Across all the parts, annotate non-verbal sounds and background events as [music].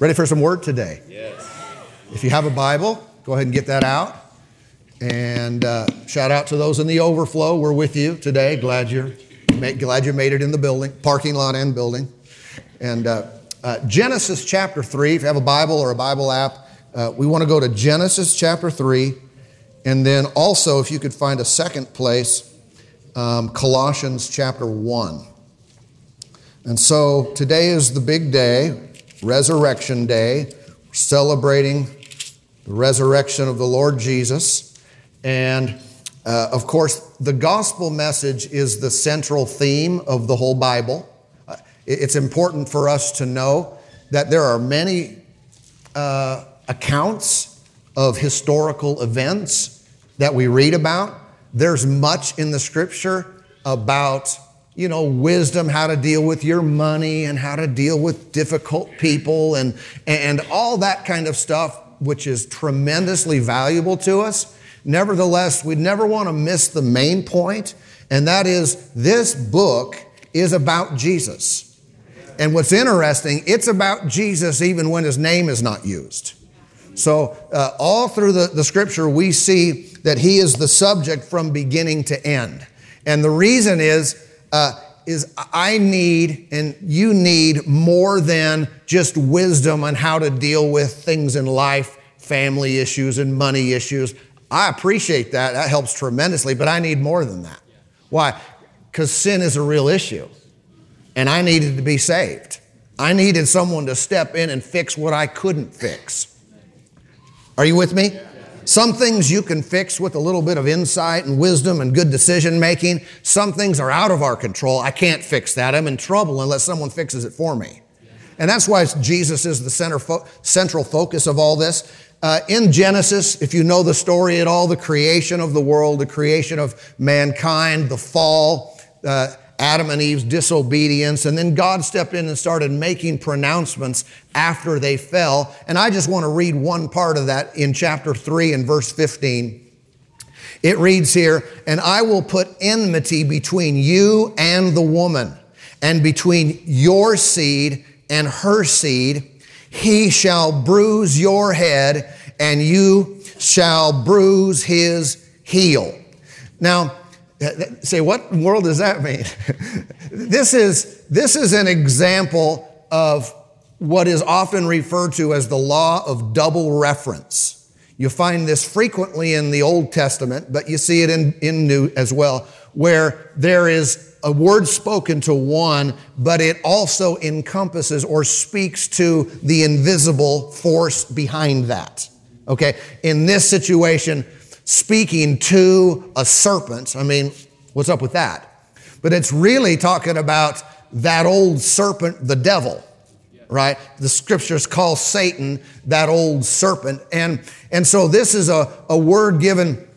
Ready for some word today? Yes. If you have a Bible, go ahead and get that out. And uh, shout out to those in the overflow. We're with you today. Glad you're glad you made it in the building, parking lot and building. And uh, uh, Genesis chapter three. If you have a Bible or a Bible app, uh, we want to go to Genesis chapter three, and then also, if you could find a second place, um, Colossians chapter one. And so today is the big day. Resurrection Day. We're celebrating the resurrection of the Lord Jesus. And uh, of course, the gospel message is the central theme of the whole Bible. Uh, it's important for us to know that there are many uh, accounts of historical events that we read about. There's much in the scripture about you know, wisdom, how to deal with your money and how to deal with difficult people and, and all that kind of stuff, which is tremendously valuable to us. Nevertheless, we never want to miss the main point, and that is this book is about Jesus. And what's interesting, it's about Jesus even when his name is not used. So, uh, all through the, the scripture, we see that he is the subject from beginning to end. And the reason is uh, is I need and you need more than just wisdom on how to deal with things in life, family issues and money issues. I appreciate that. That helps tremendously, but I need more than that. Why? Because sin is a real issue. And I needed to be saved. I needed someone to step in and fix what I couldn't fix. Are you with me? Some things you can fix with a little bit of insight and wisdom and good decision making. Some things are out of our control. I can't fix that. I'm in trouble unless someone fixes it for me. And that's why Jesus is the center fo- central focus of all this. Uh, in Genesis, if you know the story at all, the creation of the world, the creation of mankind, the fall, uh, Adam and Eve's disobedience, and then God stepped in and started making pronouncements after they fell. And I just want to read one part of that in chapter 3 and verse 15. It reads here, And I will put enmity between you and the woman, and between your seed and her seed. He shall bruise your head, and you shall bruise his heel. Now, Say, what world does that mean? [laughs] this, is, this is an example of what is often referred to as the law of double reference. You find this frequently in the Old Testament, but you see it in, in New as well, where there is a word spoken to one, but it also encompasses or speaks to the invisible force behind that. Okay? In this situation, speaking to a serpent. I mean, what's up with that? But it's really talking about that old serpent, the devil, right? The scriptures call Satan that old serpent. And, and so this is a, a word given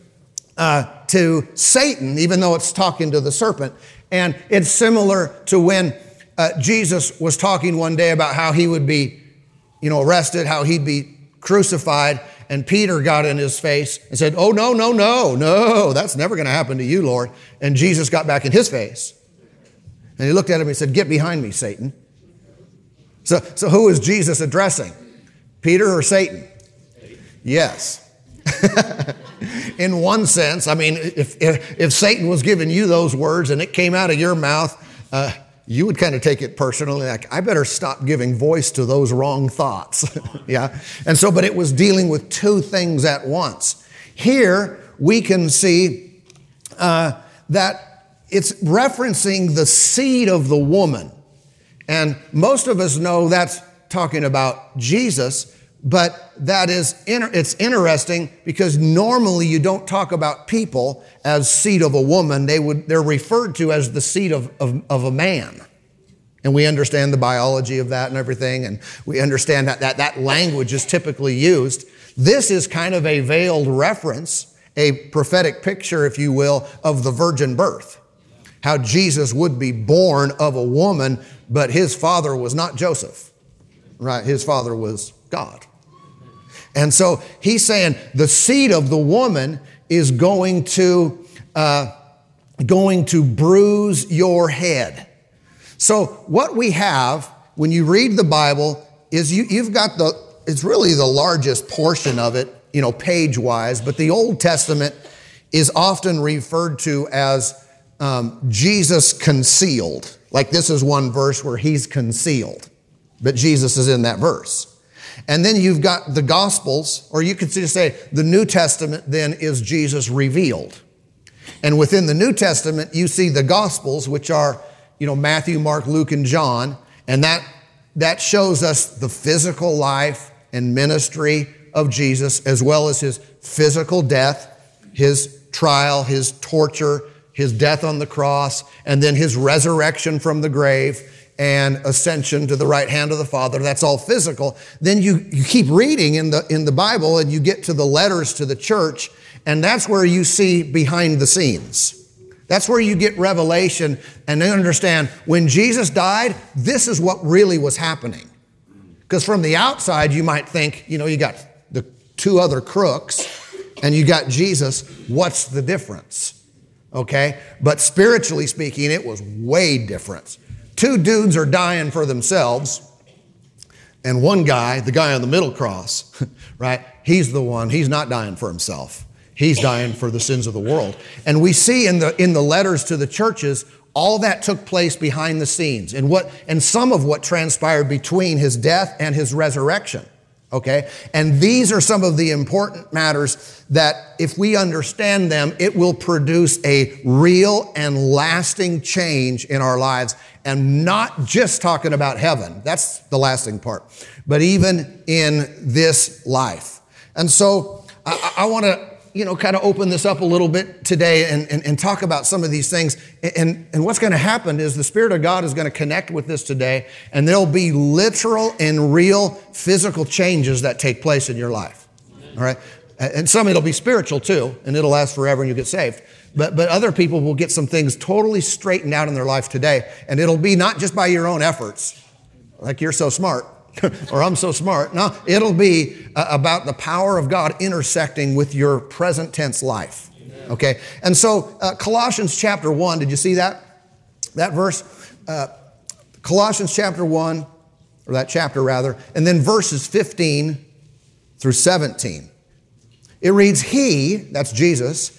uh, to Satan, even though it's talking to the serpent. And it's similar to when uh, Jesus was talking one day about how he would be, you know, arrested, how he'd be crucified. And Peter got in his face and said, Oh, no, no, no, no, that's never going to happen to you, Lord. And Jesus got back in his face. And he looked at him and said, Get behind me, Satan. So, so who is Jesus addressing? Peter or Satan? Yes. [laughs] in one sense, I mean, if, if, if, Satan was giving you those words and it came out of your mouth, uh, you would kind of take it personally, like, I better stop giving voice to those wrong thoughts. [laughs] yeah. And so, but it was dealing with two things at once. Here, we can see uh, that it's referencing the seed of the woman. And most of us know that's talking about Jesus, but that is, it's interesting because normally you don't talk about people as seed of a woman. They would, they're referred to as the seed of, of, of a man. And we understand the biology of that and everything, and we understand that, that that language is typically used. This is kind of a veiled reference, a prophetic picture, if you will, of the virgin birth. How Jesus would be born of a woman, but his father was not Joseph, right? His father was God. And so he's saying the seed of the woman is going to, uh, going to bruise your head. So what we have when you read the Bible, is you, you've got the, it's really the largest portion of it, you know, page wise, but the Old Testament is often referred to as um, Jesus concealed. Like this is one verse where he's concealed, but Jesus is in that verse. And then you've got the Gospels, or you could just say the New Testament then is Jesus revealed. And within the New Testament, you see the Gospels, which are, you know, Matthew, Mark, Luke, and John. And that, that shows us the physical life and ministry of Jesus, as well as his physical death, his trial, his torture, his death on the cross, and then his resurrection from the grave and ascension to the right hand of the Father. That's all physical. Then you, you keep reading in the, in the Bible and you get to the letters to the church, and that's where you see behind the scenes. That's where you get revelation and understand when Jesus died, this is what really was happening. Because from the outside, you might think, you know, you got the two other crooks and you got Jesus. What's the difference? Okay? But spiritually speaking, it was way different. Two dudes are dying for themselves, and one guy, the guy on the middle cross, [laughs] right? He's the one, he's not dying for himself. He's dying for the sins of the world. And we see in the, in the letters to the churches, all that took place behind the scenes and what, and some of what transpired between his death and his resurrection. Okay? And these are some of the important matters that if we understand them, it will produce a real and lasting change in our lives. And not just talking about heaven. That's the lasting part. But even in this life. And so I, I want to you know, kind of open this up a little bit today and, and, and talk about some of these things. And, and what's going to happen is the Spirit of God is going to connect with this today, and there'll be literal and real physical changes that take place in your life. All right? And some it'll be spiritual too, and it'll last forever and you get saved. But, but other people will get some things totally straightened out in their life today, and it'll be not just by your own efforts, like you're so smart, [laughs] or I'm so smart. No, it'll be uh, about the power of God intersecting with your present tense life. Okay? And so, uh, Colossians chapter 1, did you see that? That verse? Uh, Colossians chapter 1, or that chapter rather, and then verses 15 through 17. It reads, He, that's Jesus,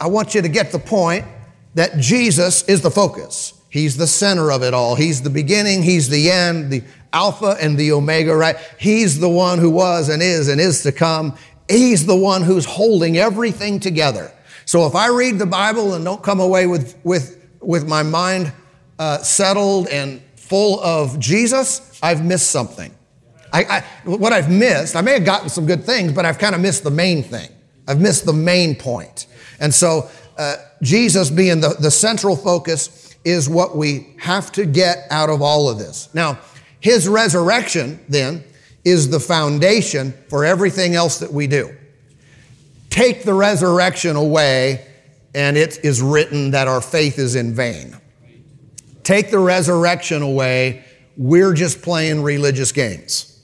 I, want you to get the point that Jesus is the focus. He's the center of it all. He's the beginning, He's the end, the Alpha and the Omega, right? He's the one who was and is and is to come. He's the one who's holding everything together. So if I read the Bible and don't come away with, with, with my mind uh, settled and full of Jesus, I've missed something. I, I, what I've missed, I may have gotten some good things, but I've kind of missed the main thing. I've missed the main point. And so, uh, Jesus being the, the central focus, is what we have to get out of all of this. Now, his resurrection then is the foundation for everything else that we do. Take the resurrection away, and it is written that our faith is in vain. Take the resurrection away, we're just playing religious games.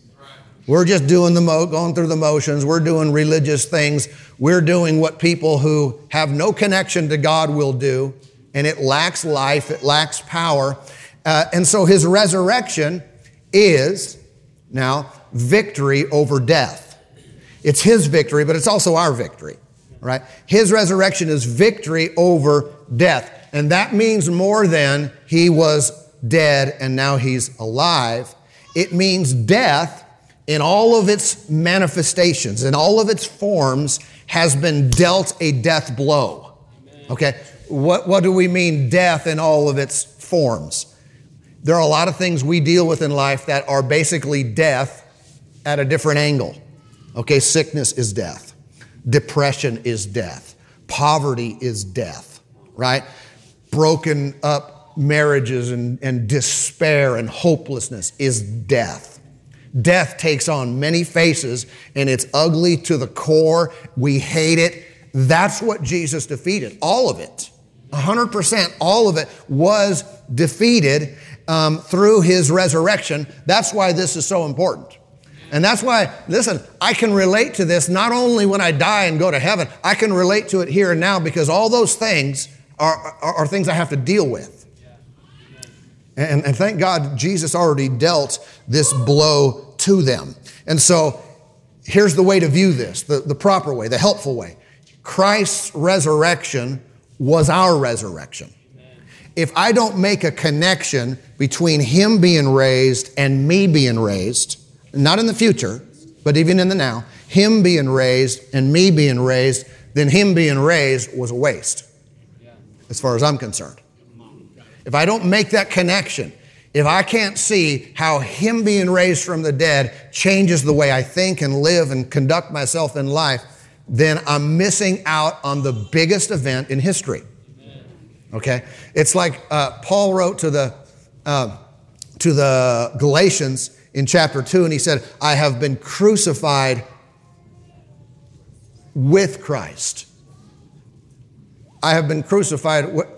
We're just doing the mo- going through the motions. We're doing religious things. We're doing what people who have no connection to God will do and it lacks life, it lacks power. Uh, and so his resurrection is now victory over death. It's his victory, but it's also our victory, right? His resurrection is victory over death. And that means more than he was dead and now he's alive. It means death in all of its manifestations, in all of its forms, has been dealt a death blow. Okay? what, what do we mean death in all of its forms? There are a lot of things we deal with in life that are basically death at a different angle. Okay, sickness is death, depression is death, poverty is death, right? Broken up marriages and, and despair and hopelessness is death. Death takes on many faces and it's ugly to the core. We hate it. That's what Jesus defeated. All of it. 100%, all of it was defeated um, through his resurrection. That's why this is so important. And that's why, listen, I can relate to this not only when I die and go to heaven, I can relate to it here and now because all those things are, are, are things I have to deal with. And, and thank God Jesus already dealt this blow to them. And so here's the way to view this the, the proper way, the helpful way. Christ's resurrection was our resurrection. If I don't make a connection between him being raised and me being raised, not in the future, but even in the now, him being raised and me being raised, then him being raised was a waste, as far as I'm concerned. If I don't make that connection, if I can't see how him being raised from the dead changes the way I think and live and conduct myself in life, then I'm missing out on the biggest event in history. Okay? It's like uh, Paul wrote to the, uh, to the Galatians in chapter 2, and he said, I have been crucified with Christ. I have been crucified w-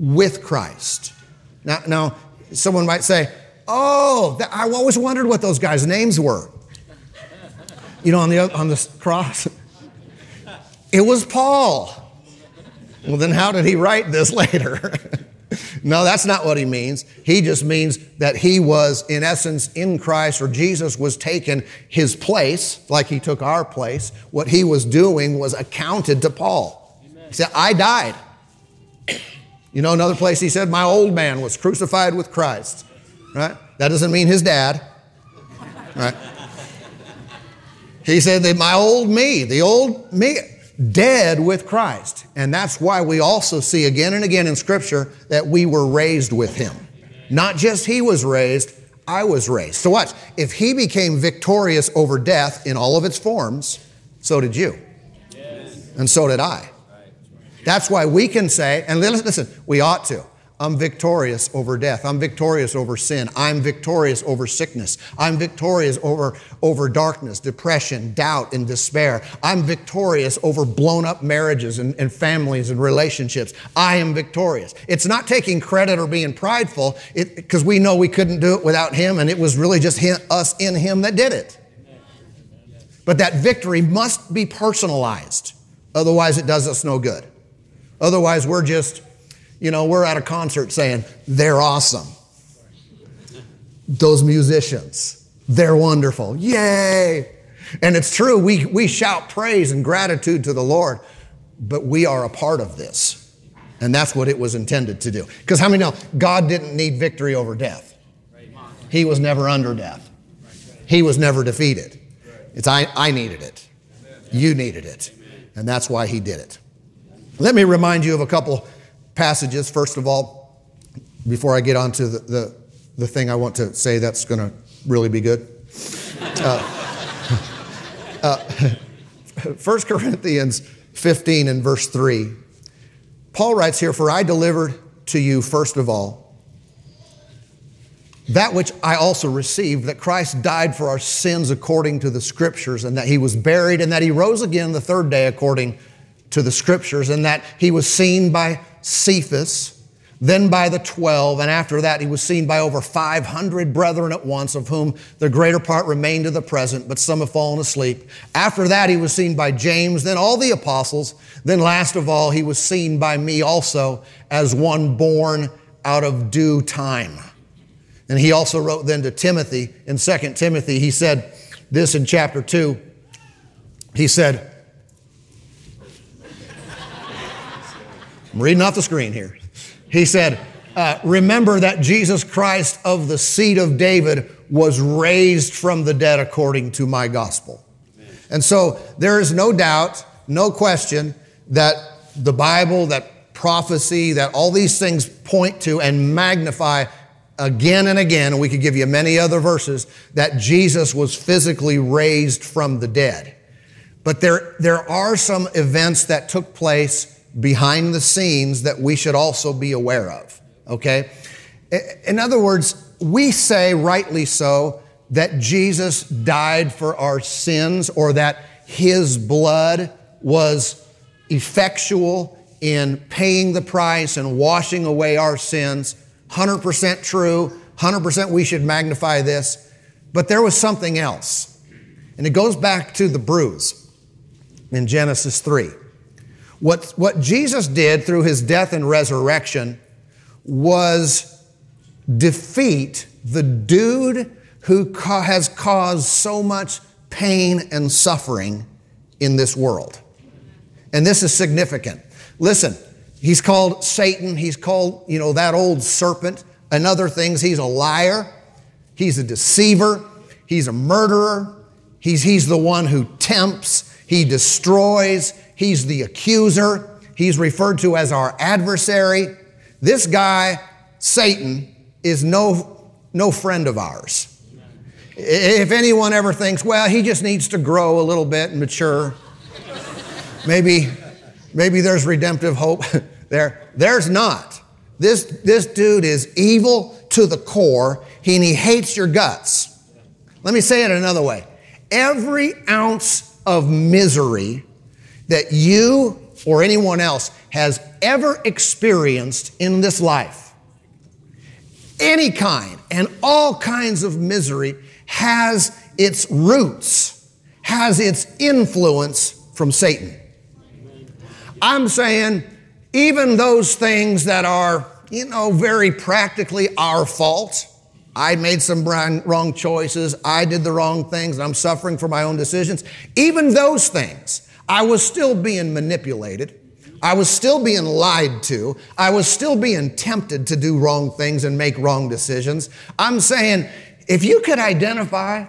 with Christ. Now, now, someone might say, Oh, that, I always wondered what those guys' names were. You know, on the, on the cross. [laughs] It was Paul. Well, then how did he write this [laughs] later? no, that's not what he means. He just means that he was, in essence, in Christ, or Jesus was taking his place, like he took our place. What he was doing was accounted to Paul. He said, I died. You know, another place he said, My old man was crucified with Christ. Right? That doesn't mean his dad. Right? He said that my old me, the old me, dead with Christ. And that's why we also see again and again in Scripture that we were raised with Him. Not just He was raised, I was raised. So watch, if He became victorious over death in all of its forms, so did you. Yes. And so did I. That's why we can say, and listen, we ought to. I'm victorious over death. I'm victorious over sin. I'm victorious over sickness. I'm victorious over, over darkness, depression, doubt, and despair. I'm victorious over blown up marriages and, and families and relationships. I am victorious. It's not taking credit or being prideful because we know we couldn't do it without Him, and it was really just him, us in Him that did it. But that victory must be personalized, otherwise, it does us no good. Otherwise, we're just you know, we're at a concert saying, they're awesome. Those musicians, they're wonderful. Yay! And it's true, we, we shout praise and gratitude to the Lord, but we are a part of this. And that's what it was intended to do. Because how many know God didn't need victory over death? He was never under death, He was never defeated. It's I, I needed it. You needed it. And that's why He did it. Let me remind you of a couple passages. First of all, before I get on to the, the, the thing I want to say that's going to really be good. Uh, [laughs] uh, [laughs] 1 Corinthians 15 and verse 3. Paul writes here, For I delivered to you, first of all, that which I also received, that Christ died for our sins according to the Scriptures, and that he was buried, and that he rose again the third day according to the Scriptures, and that he was seen by Cephas, then by the 12, and after that he was seen by over 500 brethren at once, of whom the greater part remain to the present, but some have fallen asleep. After that he was seen by James, then all the apostles. Then last of all he was seen by me also as one born out of due time. And he also wrote then to Timothy in 2 Timothy, he said this in chapter 2. He said, I'm reading off the screen here. He said, uh, Remember that Jesus Christ of the seed of David was raised from the dead according to my gospel. And so there is no doubt, no question that the Bible, that prophecy, that all these things point to and magnify again and again, and we could give you many other verses, that Jesus was physically raised from the dead. But there, there are some events that took place behind the scenes that we should also be aware of. Okay? In other words, we say, rightly so, that Jesus died for our sins or that his blood was effectual in paying the price and washing away our sins. 100% true, 100% we should magnify this. But there was something else. And it goes back to the bruise in Genesis 3. What, what Jesus did through his death and resurrection was defeat the dude who ca- has caused so much pain and suffering in this world. And this is significant. Listen, he's called Satan, he's called, you know, that old serpent, and other things. He's a liar, he's a deceiver, he's a murderer, he's, he's the one who tempts, he destroys, he's the accuser, he's referred to as our adversary. This guy, Satan, is no, no friend of ours. If anyone ever thinks, well, he just needs to grow a little bit and mature, maybe, maybe there's redemptive hope [laughs] there. There's not. This, this dude is evil to the core, and he hates your guts. Let me say it another way. Every ounce of misery that you or anyone else has ever experienced in this life, any kind and all kinds of misery, has its roots, has its influence from Satan. I'm saying even those things that are, you know, very practically our fault. I made some wrong choices. I did the wrong things. I'm suffering for my own decisions. Even those things, I was still being manipulated. I was still being lied to. I was still being tempted to do wrong things and make wrong decisions. I'm saying if you could identify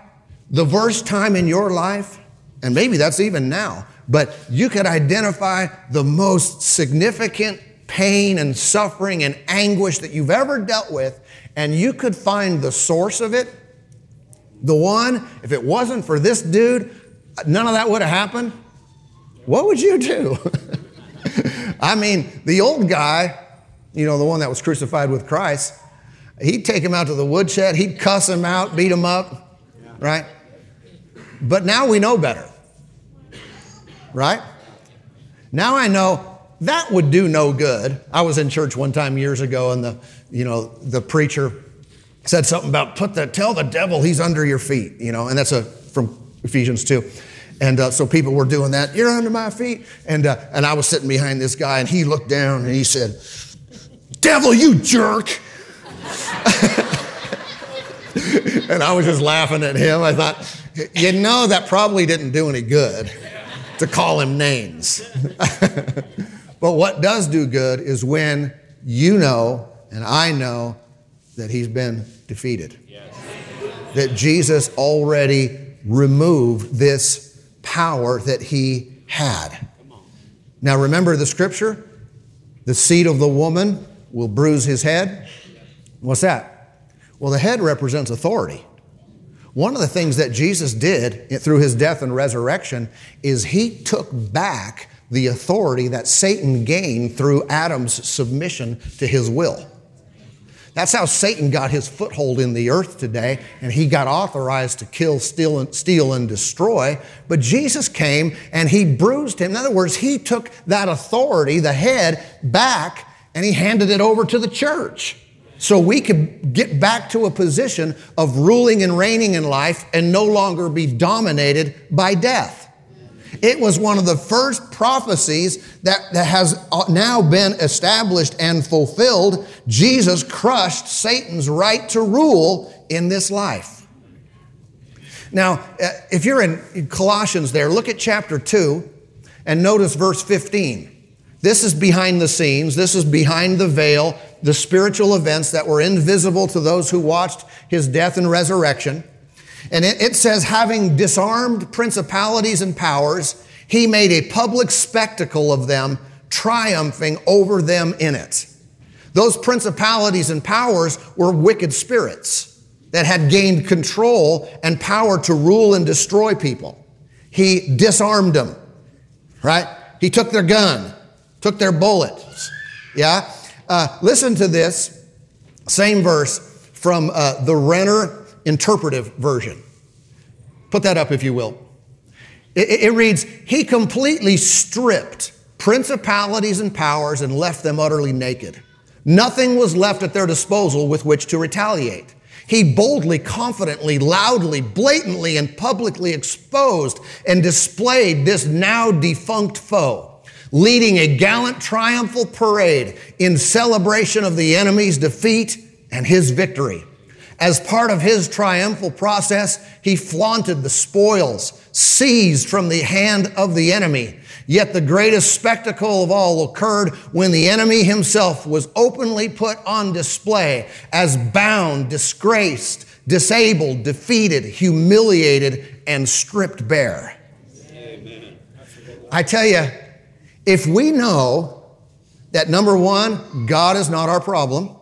the worst time in your life, and maybe that's even now, but you could identify the most significant pain and suffering and anguish that you've ever dealt with, and you could find the source of it, the one, if it wasn't for this dude, none of that would have happened. What would you do? [laughs] I mean, the old guy, you know, the one that was crucified with Christ, He'd take him out to the woodshed, he'd cuss him out, beat him up, right? But now we know better, right? Now I know that would do no good. I was in church one time years ago, and the you know the preacher said something about put the tell the devil he's under your feet, you know, and that's a from Ephesians two. And uh, so people were doing that. You're under my feet, and uh, and I was sitting behind this guy, and he looked down and he said, "Devil, you jerk!" [laughs] and I was just laughing at him. I thought, you know, that probably didn't do any good to call him names. [laughs] but what does do good is when you know and I know that he's been defeated. That Jesus already removed this power that he had. Now remember the scripture? The seed of the woman will bruise his head. What's that? Well, the head represents authority. One of the things that Jesus did through his death and resurrection is he took back the authority that Satan gained through Adam's submission to his will. That's how Satan got his foothold in the earth today, and he got authorized to kill, steal, and, steal, and destroy. But Jesus came and he bruised him. In other words, he took that authority, the head, back, and he handed it over to the church so we could get back to a position of ruling and reigning in life and no longer be dominated by death. It was one of the first prophecies that, that has now been established and fulfilled. Jesus crushed Satan's right to rule in this life. Now, uh, if you're in Colossians there, look at chapter 2 and notice verse 15. This is behind the scenes. This is behind the veil the spiritual events that were invisible to those who watched his death and resurrection. And it, it, says, having disarmed principalities and powers, he made a public spectacle of them, triumphing over them in it. Those principalities and powers were wicked spirits that had gained control and power to rule and destroy people. He disarmed them, right? He took their gun, took their bullets, yeah? Uh, listen to this same verse from uh, the Renner interpretive version. Put that up if you will. It, it reads, He completely stripped principalities and powers and left them utterly naked. Nothing was left at their disposal with which to retaliate. He boldly, confidently, loudly, blatantly, and publicly exposed and displayed this now defunct foe, leading a gallant triumphal parade in celebration of the enemy's defeat and his victory. As part of his triumphal process, he flaunted the spoils seized from the hand of the enemy. Yet the greatest spectacle of all occurred when the enemy himself was openly put on display as bound, disgraced, disabled, defeated, humiliated, and stripped bare. Amen. I tell you, if we know that number one, God is not our problem,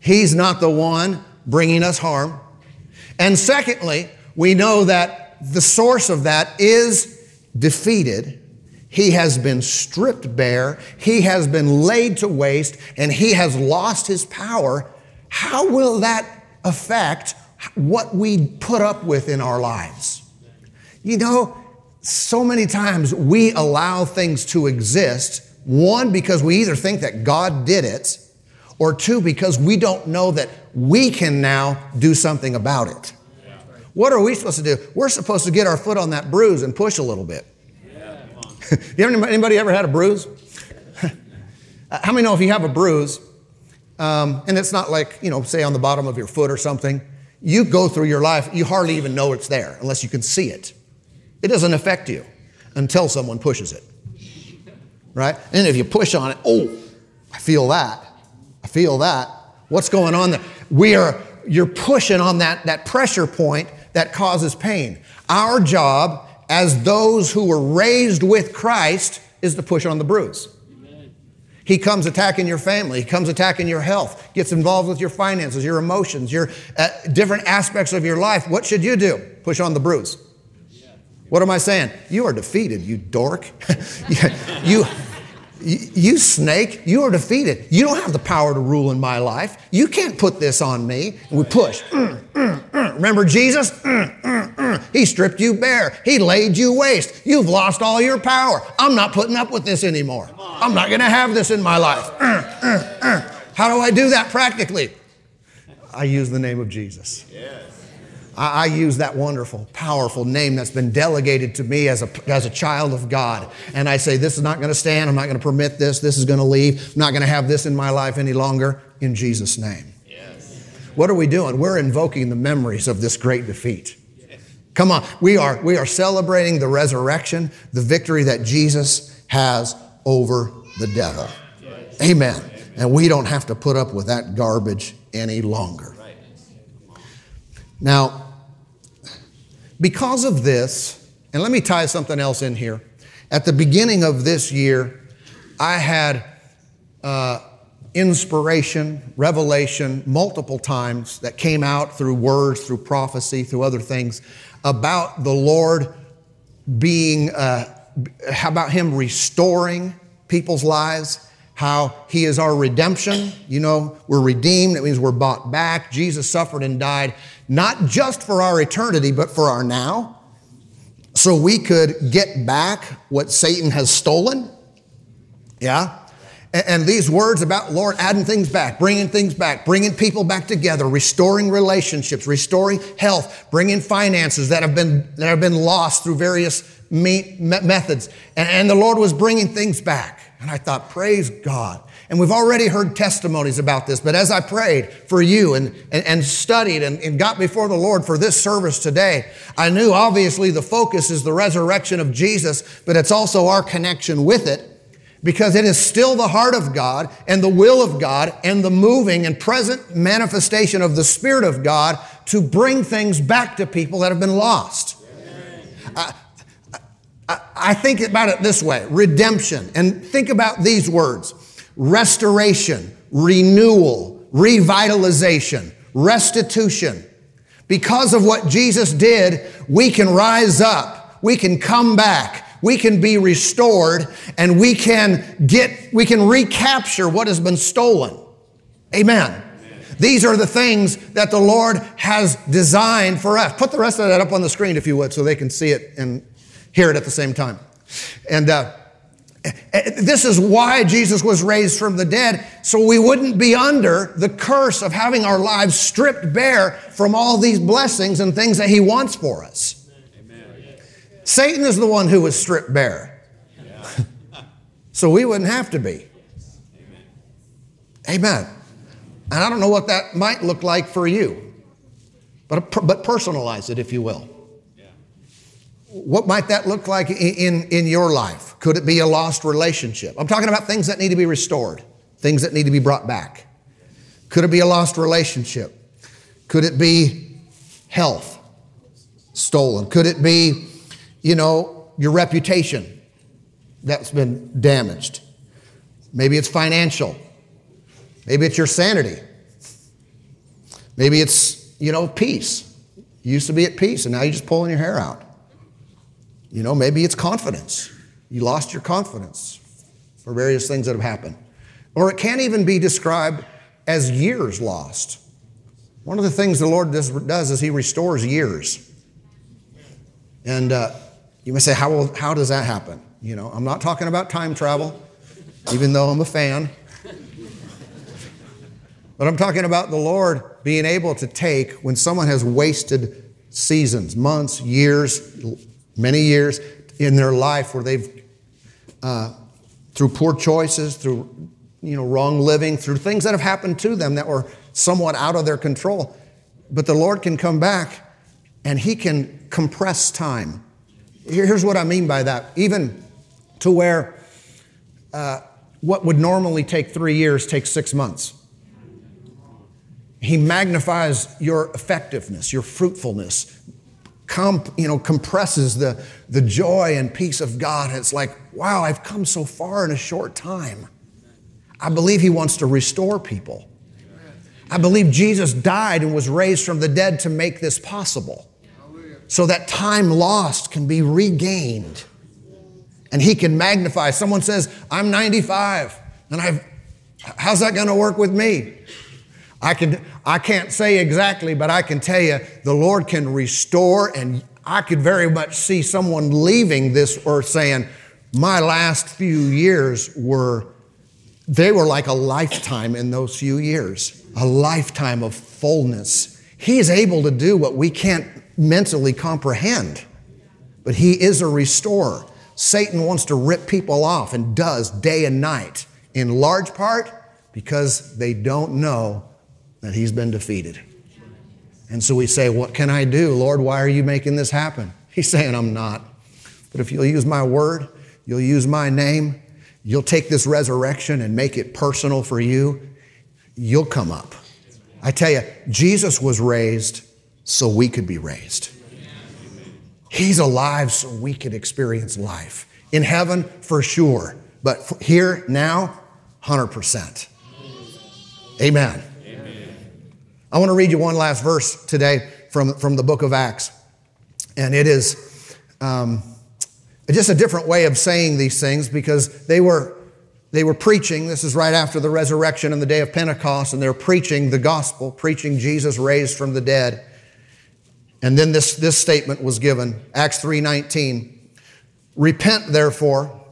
He's not the one bringing us harm. And secondly, we know that the source of that is defeated. He has been stripped bare. He has been laid to waste and he has lost his power. How will that affect what we put up with in our lives? You know, so many times we allow things to exist. One, because we either think that God did it, or two, because we don't know that we can now do something about it. What are we supposed to do? We're supposed to get our foot on that bruise and push a little bit. Yeah, [laughs] you ever, anybody ever had a bruise? [laughs] How many know if you have a bruise, um, and it's not like, you know, say on the bottom of your foot or something, you go through your life, you hardly even know it's there unless you can see it. It doesn't affect you until someone pushes it. Right? And if you push on it, oh, I feel that. Feel that. What's going on there? We are, you're pushing on that, that pressure point that causes pain. Our job as those who were raised with Christ is to push on the bruise. He comes attacking your family. He comes attacking your health, gets involved with your finances, your emotions, your uh, different aspects of your life. What should you do? Push on the bruise. What am I saying? You are defeated, you dork. [laughs] you snake, you are defeated. You don't have the power to rule in my life. You can't put this on me. We push. Mm, mm, mm. Remember Jesus? Mm, mm, mm. He stripped you bare. He laid you waste. You've lost all your power. I'm not putting up with this anymore. I'm not going to have this in my life. How do I do that practically? I use the name of Jesus. Yes. I, I use that wonderful, powerful name that's been delegated to me as a, as a child of God. And I say, This is not going to stand. I'm not going to permit this. This is going to leave. I'm not going to have this in my life any longer. In Jesus' name. Yes. What are we doing? We're invoking the memories of this great defeat. Yes. Come on, we are, we are celebrating the resurrection, the victory that Jesus has over the devil. Amen. And we don't have to put up with that garbage any longer. Now, because of this, and let me tie something else in here. At the beginning of this year, I had uh, inspiration, revelation multiple times that came out through words, through prophecy, through other things about the Lord being, uh, how about Him restoring people's lives, how He is our redemption. You know, we're redeemed, it means we're bought back. Jesus suffered and died not just for our eternity, but for our now, so we could get back what Satan has stolen. Yeah? And these words about Lord adding things back, bringing things back, bringing people back together, restoring relationships, restoring health, bringing finances that have been, that have been lost through various methods. And the Lord was bringing things back. And I thought, praise God. And we've already heard testimonies about this, but as I prayed for you and, and, and studied and, and got before the Lord for this service today, I knew obviously the focus is the resurrection of Jesus, but it's also our connection with it because it is still the heart of God and the will of God and the moving and present manifestation of the Spirit of God to bring things back to people that have been lost. I, I, I think about it this way redemption. And think about these words restoration, renewal, revitalization, restitution. Because of what Jesus did, we can rise up, we can come back, we can be restored, and we can get, we can recapture what has been stolen. Amen. These are the things that the Lord has designed for us. Put the rest of that up on the screen, if you would, so they can see it and hear it at the same time. And uh, this is why Jesus was raised from the dead, so we wouldn't be under the curse of having our lives stripped bare from all these blessings and things that He wants for us. Amen. Satan is the one who was stripped bare. Yeah. [laughs] so we wouldn't have to be. Amen. Amen. And I don't know what that might look like for you, but, but personalize it, if you will. What might that look like in, in your life? Could it be a lost relationship? I'm talking about things that need to be restored, things that need to be brought back. Could it be a lost relationship? Could it be health stolen? Could it be, you know, your reputation that's been damaged? Maybe it's financial. Maybe it's your sanity. Maybe it's, you know, peace. You used to be at peace and now you're just pulling your hair out. You know, maybe it's confidence. You lost your confidence for various things that have happened. Or it can't even be described as years lost. One of the things the Lord does, is He restores years. And uh, you may say, how, will, how does that happen? You know, I'm not talking about time travel, even though I'm a fan. But I'm talking about the Lord being able to take when someone has wasted seasons, months, years, many years in their life where they've, uh, through poor choices, through you know, wrong living, through things that have happened to them that were somewhat out of their control. But the Lord can come back and He can compress time. Here's what I mean by that. Even to where uh, what would normally take three years takes six months. He magnifies your effectiveness, your fruitfulness, comp, you know, compresses the, the joy and peace of God. It's like, wow, I've come so far in a short time. I believe He wants to restore people. I believe Jesus died and was raised from the dead to make this possible. So that time lost can be regained. And He can magnify. Someone says, I'm 95, and I've, how's that going to work with me? I, can, I can't say exactly, but I can tell you the Lord can restore, and I could very much see someone leaving this earth saying, My last few years were, they were like a lifetime in those few years, a lifetime of fullness. He is able to do what we can't mentally comprehend, but He is a restorer. Satan wants to rip people off and does day and night, in large part because they don't know that he's been defeated. And so we say, What can I do? Lord, why are you making this happen? He's saying, I'm not. But if you'll use my word, you'll use my name, you'll take this resurrection and make it personal for you, you'll come up. I tell you, Jesus was raised so we could be raised. He's alive so we could experience life. In heaven, for sure. But here, now, 100%. Amen. I want to read you one last verse today from, from the book of Acts. And it is um, just a different way of saying these things because they were, they were preaching. This is right after the resurrection and the day of Pentecost, and they're preaching the gospel, preaching Jesus raised from the dead. And then this, this statement was given, Acts 3:19. Repent, therefore,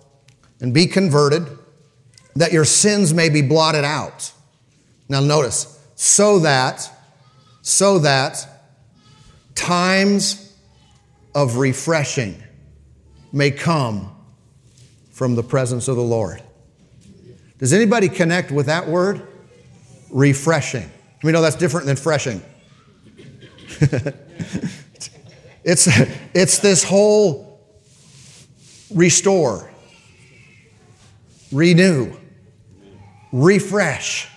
and be converted, that your sins may be blotted out. Now notice, so that, so that times of refreshing may come from the presence of the Lord. Does anybody connect with that word? Refreshing. We know that's different than freshing. [laughs] it's, it's this whole restore, renew, refresh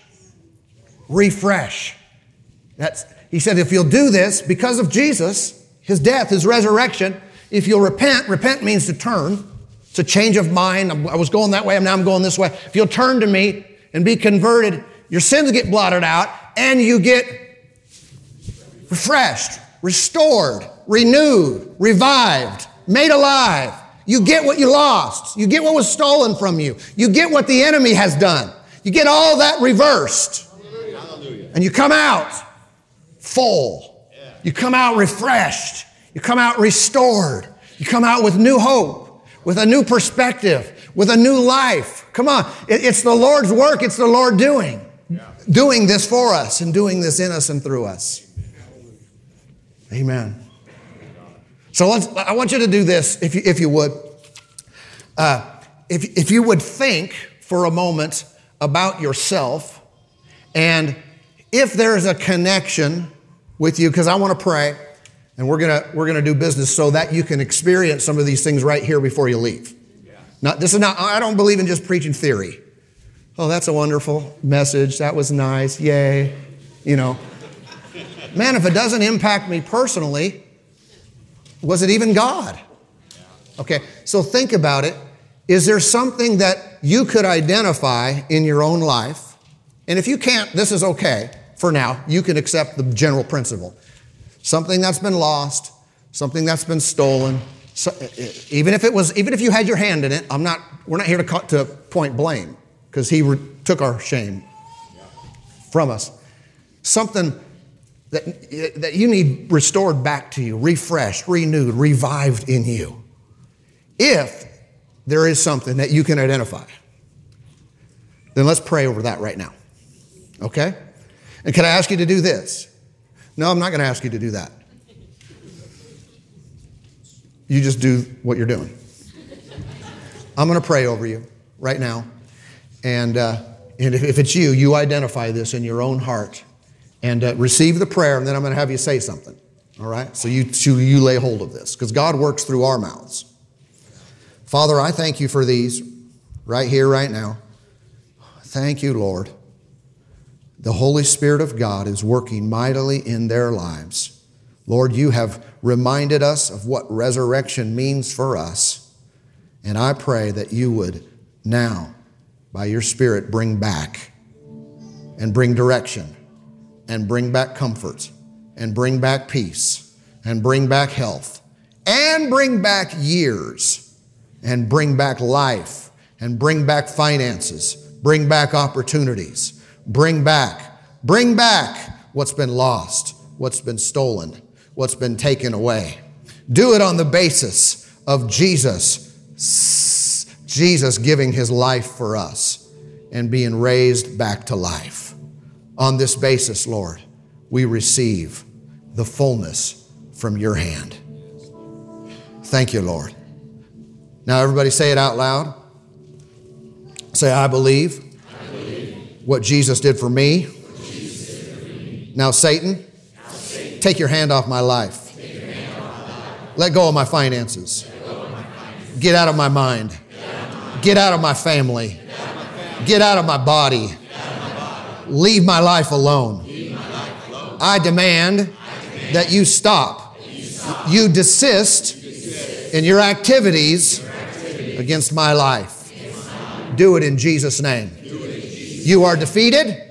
refresh. That's, he said, if you'll do this because of Jesus, his death, his resurrection, if you'll repent, repent means to turn. It's a change of mind. I was going that way, now I'm going this way. If you'll turn to me and be converted, your sins get blotted out and you get refreshed, restored, renewed, revived, made alive. You get what you lost. You get what was stolen from you. You get what the enemy has done. You get all that reversed. And you come out full. You come out refreshed. You come out restored. You come out with new hope, with a new perspective, with a new life. Come on. It's the Lord's work. It's the Lord doing. Doing this for us and doing this in us and through us. Amen. So let's, I want you to do this, if you, if you would. Uh, if, if you would think for a moment about yourself and if there's a connection with you, because I want to pray and we're going to we're gonna do business so that you can experience some of these things right here before you leave. Yeah. Not, this is not, I don't believe in just preaching theory. Oh, that's a wonderful message. That was nice. Yay. You know. Man, if it doesn't impact me personally, was it even God? Okay, so think about it. Is there something that you could identify in your own life? And if you can't, this is okay for now. You can accept the general principle. Something that's been lost, something that's been stolen, so, eh, eh, even if it was, even if you had your hand in it, I'm not, we're not here to, cut, to point blame because he re- took our shame from us. Something that, eh, that you need restored back to you, refreshed, renewed, revived in you. If there is something that you can identify, then let's pray over that right now. Okay? And can I ask you to do this? No, I'm not going to ask you to do that. You just do what you're doing. I'm going to pray over you right now. And, uh, and if it's you, you identify this in your own heart and uh, receive the prayer, and then I'm going to have you say something. All right? So you, so you lay hold of this because God works through our mouths. Father, I thank you for these right here, right now. Thank you, Lord. The Holy Spirit of God is working mightily in their lives. Lord, you have reminded us of what resurrection means for us. And I pray that you would now, by your Spirit, bring back and bring direction and bring back comfort and bring back peace and bring back health and bring back years and bring back life and bring back finances, bring back opportunities, bring back, bring back what's been lost, what's been stolen, what's been taken away. Do it on the basis of Jesus, Jesus giving his life for us and being raised back to life. On this basis, Lord, we receive the fullness from your hand. Thank you, Lord. Now, everybody say it out loud. Say, I believe. What Jesus did for me. Now, Satan, take your hand off my life. Let go. Of my finances. Get out of my mind. Get out of my family. Get out of my body. Leave my life alone. I, demand that you stop. You, desist in your activities, against my life. Do it in Jesus' name. You are defeated.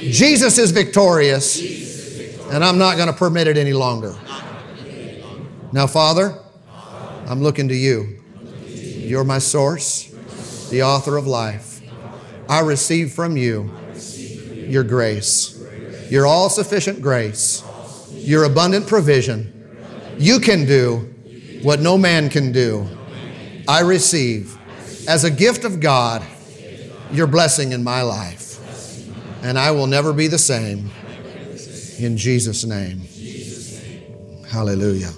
Jesus is victorious. And I'm not going to permit it any longer. Now, Father, I'm looking to you. You're my source, the author of life. I receive from you your grace, your all sufficient grace, your abundant provision. You can do what no man can do. I receive as a gift of God your blessing in my life, and I will never be the same. In Jesus' name. Hallelujah.